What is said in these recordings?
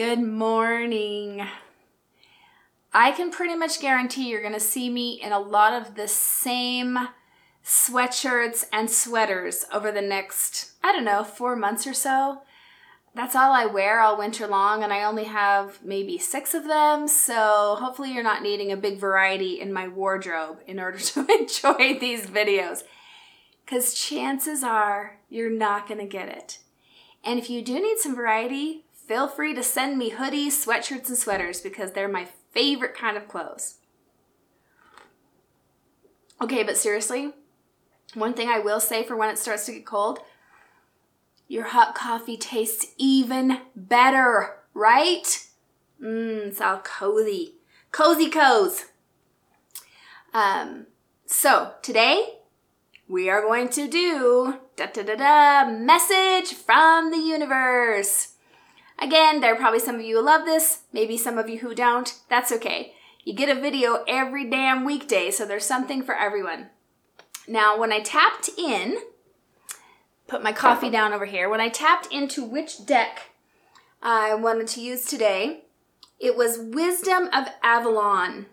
Good morning. I can pretty much guarantee you're going to see me in a lot of the same sweatshirts and sweaters over the next, I don't know, four months or so. That's all I wear all winter long, and I only have maybe six of them. So hopefully, you're not needing a big variety in my wardrobe in order to enjoy these videos. Because chances are you're not going to get it. And if you do need some variety, feel free to send me hoodies, sweatshirts, and sweaters because they're my favorite kind of clothes. Okay, but seriously, one thing I will say for when it starts to get cold your hot coffee tastes even better, right? Mmm, it's all cozy. Cozy cozy. Um, so today we are going to do da da da da message from the universe. Again, there are probably some of you who love this, maybe some of you who don't. That's okay. You get a video every damn weekday, so there's something for everyone. Now, when I tapped in, put my coffee down over here, when I tapped into which deck I wanted to use today, it was Wisdom of Avalon.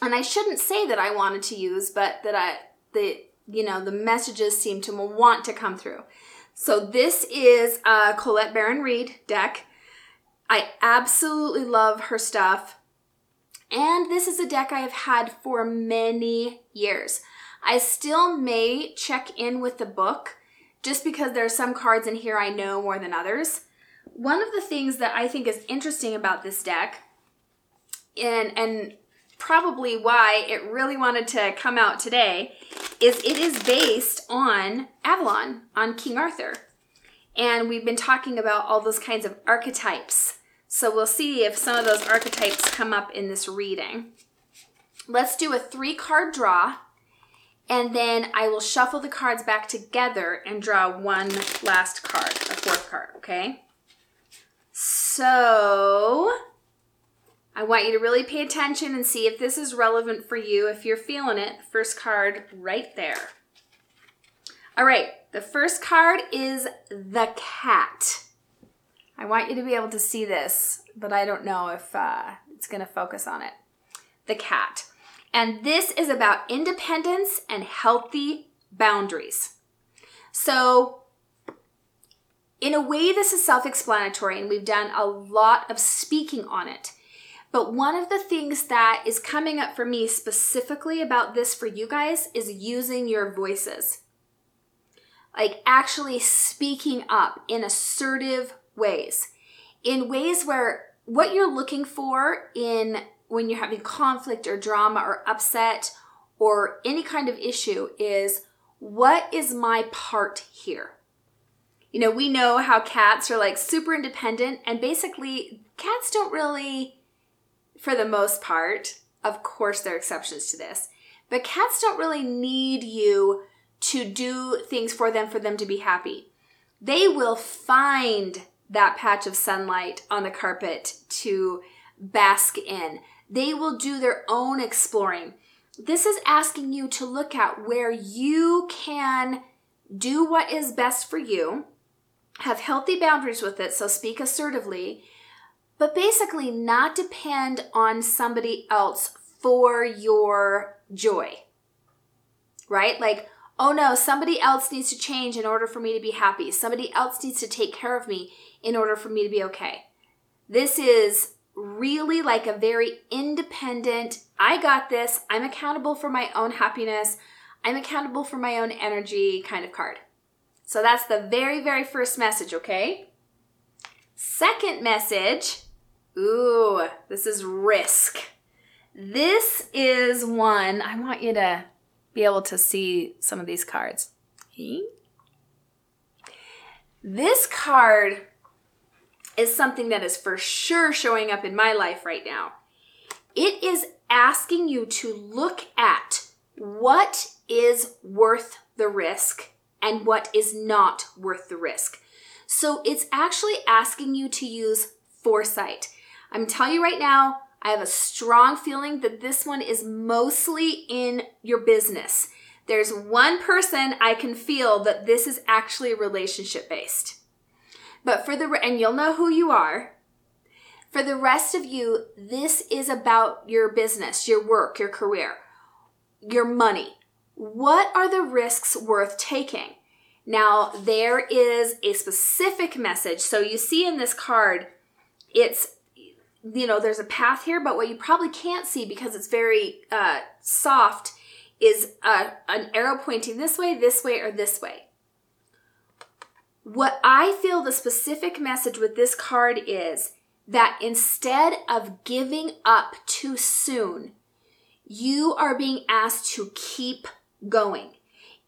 And I shouldn't say that I wanted to use, but that I, the, you know, the messages seem to want to come through. So this is a Colette Baron Reid deck. I absolutely love her stuff. And this is a deck I have had for many years. I still may check in with the book just because there are some cards in here I know more than others. One of the things that I think is interesting about this deck, and, and probably why it really wanted to come out today, is it is based on Avalon, on King Arthur. And we've been talking about all those kinds of archetypes. So we'll see if some of those archetypes come up in this reading. Let's do a three card draw. And then I will shuffle the cards back together and draw one last card, a fourth card, okay? So I want you to really pay attention and see if this is relevant for you. If you're feeling it, first card right there. All right, the first card is the cat. I want you to be able to see this, but I don't know if uh, it's going to focus on it. The cat. And this is about independence and healthy boundaries. So, in a way, this is self explanatory, and we've done a lot of speaking on it. But one of the things that is coming up for me specifically about this for you guys is using your voices. Like actually speaking up in assertive ways, in ways where what you're looking for in when you're having conflict or drama or upset or any kind of issue is what is my part here? You know, we know how cats are like super independent and basically cats don't really for the most part. Of course, there are exceptions to this, but cats don't really need you to do things for them for them to be happy. They will find that patch of sunlight on the carpet to bask in. They will do their own exploring. This is asking you to look at where you can do what is best for you, have healthy boundaries with it, so speak assertively, but basically not depend on somebody else for your joy. Right? Like, oh no, somebody else needs to change in order for me to be happy. Somebody else needs to take care of me in order for me to be okay. This is really like a very independent, I got this, I'm accountable for my own happiness, I'm accountable for my own energy kind of card. So that's the very, very first message, okay? Second message Ooh, this is risk. This is one, I want you to be able to see some of these cards. This card is something that is for sure showing up in my life right now. It is asking you to look at what is worth the risk and what is not worth the risk. So it's actually asking you to use foresight. I'm telling you right now, I have a strong feeling that this one is mostly in your business. There's one person I can feel that this is actually relationship based. But for the, and you'll know who you are. For the rest of you, this is about your business, your work, your career, your money. What are the risks worth taking? Now, there is a specific message. So you see in this card, it's, you know, there's a path here, but what you probably can't see because it's very uh, soft is uh, an arrow pointing this way, this way, or this way. What I feel the specific message with this card is that instead of giving up too soon, you are being asked to keep going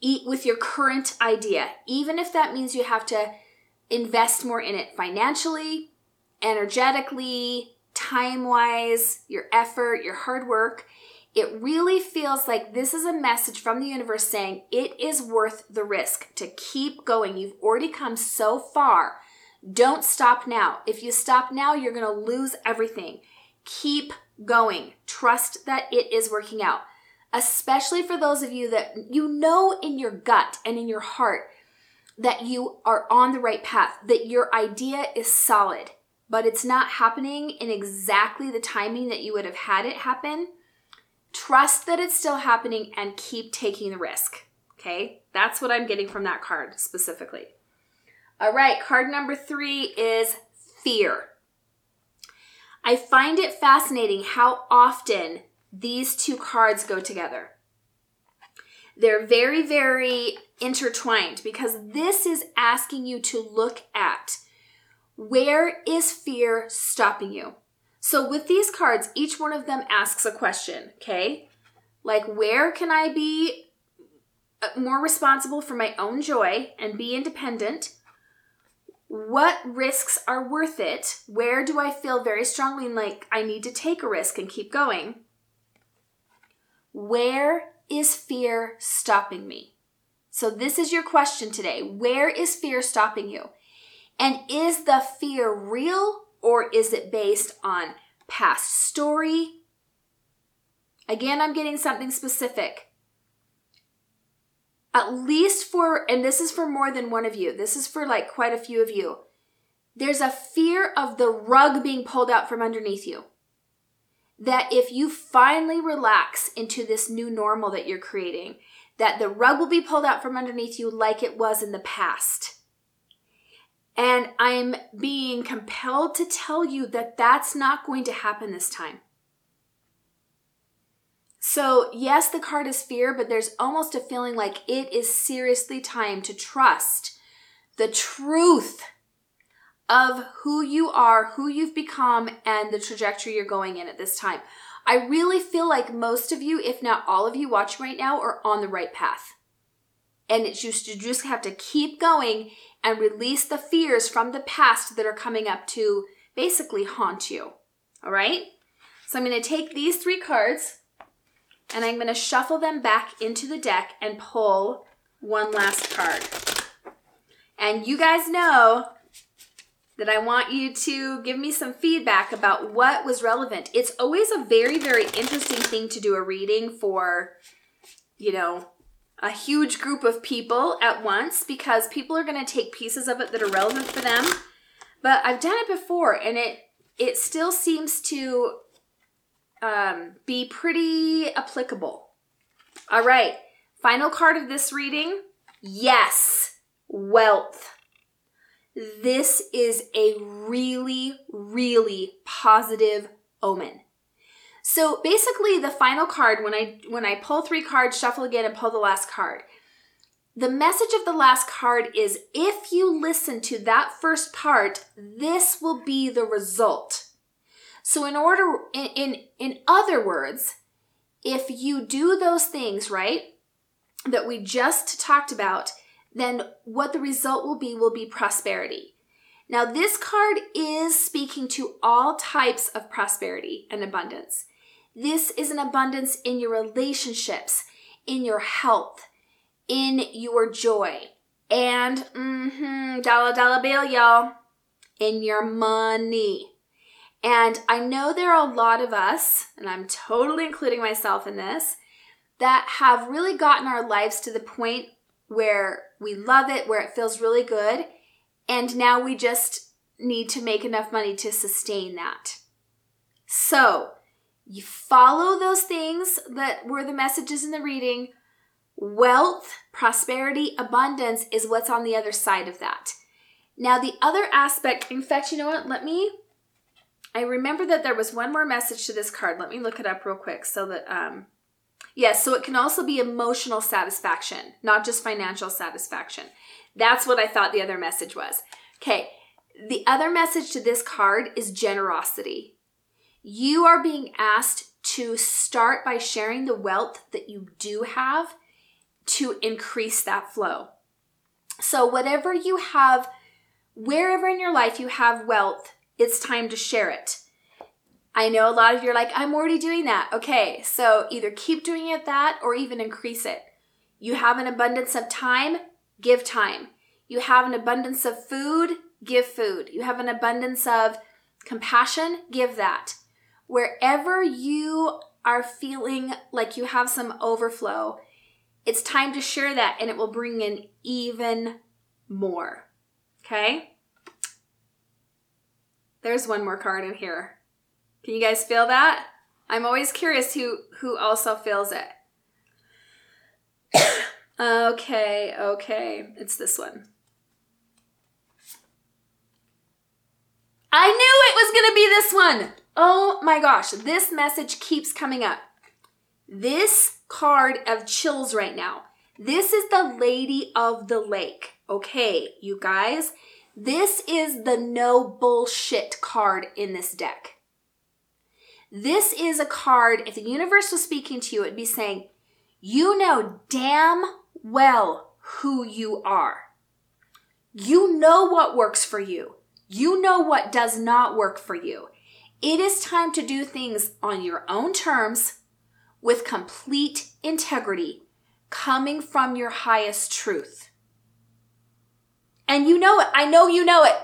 eat with your current idea, even if that means you have to invest more in it financially, energetically, time wise, your effort, your hard work. It really feels like this is a message from the universe saying it is worth the risk to keep going. You've already come so far. Don't stop now. If you stop now, you're going to lose everything. Keep going. Trust that it is working out especially for those of you that you know in your gut and in your heart that you are on the right path, that your idea is solid, but it's not happening in exactly the timing that you would have had it happen. Trust that it's still happening and keep taking the risk. Okay, that's what I'm getting from that card specifically. All right, card number three is fear. I find it fascinating how often these two cards go together. They're very, very intertwined because this is asking you to look at where is fear stopping you? So, with these cards, each one of them asks a question, okay? Like, where can I be uh, more responsible for my own joy and be independent? What risks are worth it? Where do I feel very strongly like I need to take a risk and keep going? Where is fear stopping me? So, this is your question today. Where is fear stopping you? And is the fear real or is it based on past story? Again, I'm getting something specific. At least for, and this is for more than one of you, this is for like quite a few of you. There's a fear of the rug being pulled out from underneath you that if you finally relax into this new normal that you're creating, that the rug will be pulled out from underneath you like it was in the past. And I'm being compelled to tell you that that's not going to happen this time. So, yes, the card is fear, but there's almost a feeling like it is seriously time to trust the truth of who you are, who you've become, and the trajectory you're going in at this time. I really feel like most of you, if not all of you watching right now, are on the right path. And it's just you just have to keep going and release the fears from the past that are coming up to basically haunt you. All right? So I'm going to take these three cards and I'm going to shuffle them back into the deck and pull one last card. And you guys know that I want you to give me some feedback about what was relevant. It's always a very, very interesting thing to do a reading for, you know, a huge group of people at once because people are going to take pieces of it that are relevant for them. But I've done it before and it it still seems to um, be pretty applicable. All right, final card of this reading. Yes, wealth this is a really, really positive omen. So basically the final card when I when I pull three cards, shuffle again and pull the last card. The message of the last card is if you listen to that first part, this will be the result. So in order in in, in other words, if you do those things, right? That we just talked about, then what the result will be will be prosperity. Now, this card is speaking to all types of prosperity and abundance. This is an abundance in your relationships, in your health, in your joy, and mm-hmm, dollar dollar bill, y'all, in your money. And I know there are a lot of us, and I'm totally including myself in this, that have really gotten our lives to the point where we love it, where it feels really good. And now we just need to make enough money to sustain that. So, you follow those things that were the messages in the reading. Wealth, prosperity, abundance is what's on the other side of that. Now, the other aspect, in fact, you know what? Let me. I remember that there was one more message to this card. Let me look it up real quick so that um, Yes, so it can also be emotional satisfaction, not just financial satisfaction. That's what I thought the other message was. Okay, the other message to this card is generosity. You are being asked to start by sharing the wealth that you do have to increase that flow. So, whatever you have, wherever in your life you have wealth, it's time to share it. I know a lot of you are like, I'm already doing that. Okay, so either keep doing it that or even increase it. You have an abundance of time, give time. You have an abundance of food, give food. You have an abundance of compassion, give that. Wherever you are feeling like you have some overflow, it's time to share that and it will bring in even more. Okay? There's one more card in here. Can you guys feel that? I'm always curious who who also feels it. okay, okay. It's this one. I knew it was going to be this one. Oh my gosh, this message keeps coming up. This card of chills right now. This is the Lady of the Lake. Okay, you guys, this is the no bullshit card in this deck. This is a card, if the universe was speaking to you, it'd be saying, you know damn well who you are. You know what works for you. You know what does not work for you. It is time to do things on your own terms with complete integrity coming from your highest truth. And you know it. I know you know it.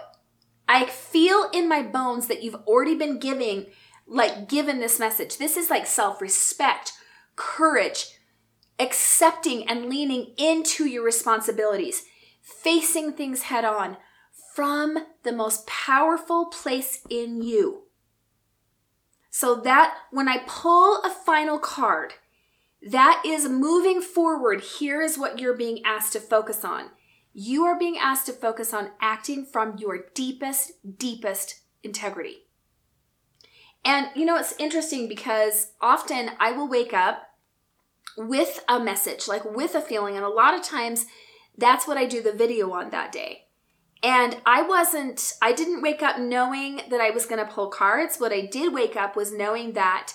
I feel in my bones that you've already been giving like given this message. This is like self respect, courage, accepting and leaning into your responsibilities, facing things head on from the most powerful place in you. So that when I pull a final card, that is moving forward. Here is what you're being asked to focus on. You are being asked to focus on acting from your deepest, deepest integrity. And you know, it's interesting because often I will wake up with a message, like with a feeling. And a lot of times that's what I do the video on that day. And I wasn't, I didn't wake up knowing that I was going to pull cards. What I did wake up was knowing that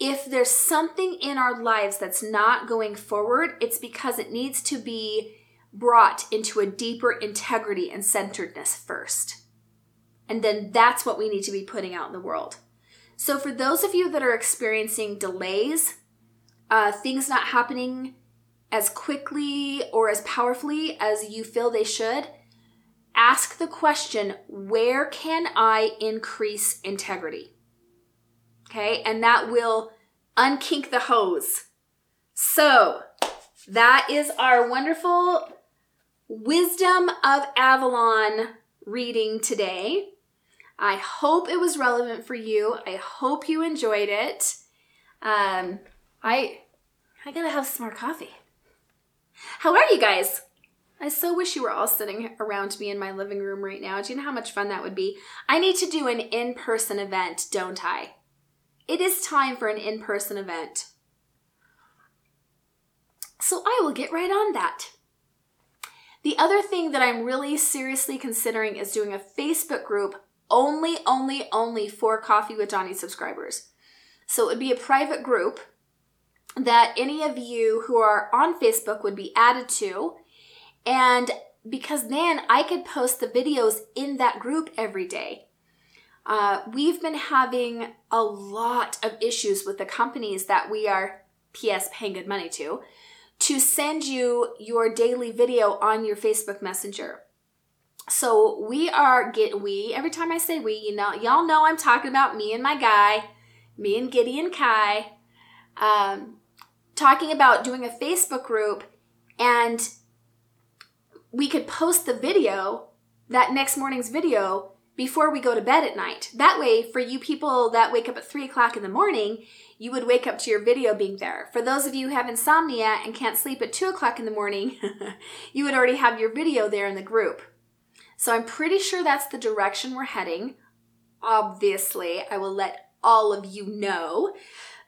if there's something in our lives that's not going forward, it's because it needs to be brought into a deeper integrity and centeredness first. And then that's what we need to be putting out in the world. So, for those of you that are experiencing delays, uh, things not happening as quickly or as powerfully as you feel they should, ask the question where can I increase integrity? Okay, and that will unkink the hose. So, that is our wonderful Wisdom of Avalon reading today. I hope it was relevant for you. I hope you enjoyed it. Um, I I gotta have some more coffee. How are you guys? I so wish you were all sitting around me in my living room right now. Do you know how much fun that would be? I need to do an in person event, don't I? It is time for an in person event. So I will get right on that. The other thing that I'm really seriously considering is doing a Facebook group only, only, only for Coffee with Dawni subscribers. So it would be a private group that any of you who are on Facebook would be added to. And because then I could post the videos in that group every day. Uh, we've been having a lot of issues with the companies that we are PS paying good money to to send you your daily video on your Facebook Messenger. So we are get we every time I say we, you know, y'all know I'm talking about me and my guy, me and Gideon Kai, um, talking about doing a Facebook group, and we could post the video that next morning's video before we go to bed at night. That way, for you people that wake up at three o'clock in the morning, you would wake up to your video being there. For those of you who have insomnia and can't sleep at two o'clock in the morning, you would already have your video there in the group. So I'm pretty sure that's the direction we're heading. Obviously, I will let all of you know.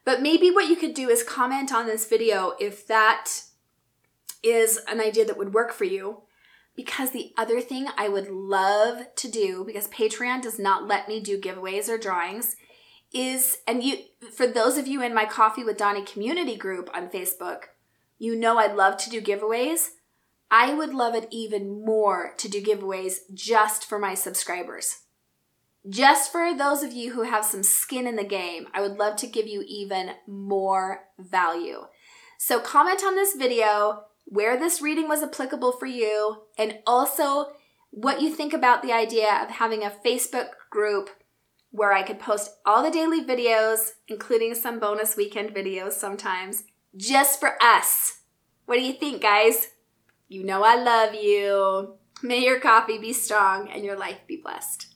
But maybe what you could do is comment on this video if that is an idea that would work for you. Because the other thing I would love to do, because Patreon does not let me do giveaways or drawings, is, and you, for those of you in my Coffee with Dawni community group on Facebook, you know I'd love to do giveaways. I would love it even more to do giveaways just for my subscribers. Just for those of you who have some skin in the game, I would love to give you even more value. So comment on this video where this reading was applicable for you and also what you think about the idea of having a Facebook group where I could post all the daily videos, including some bonus weekend videos sometimes, just for us. What do you think, guys? You know I love you. May your coffee be strong and your life be blessed.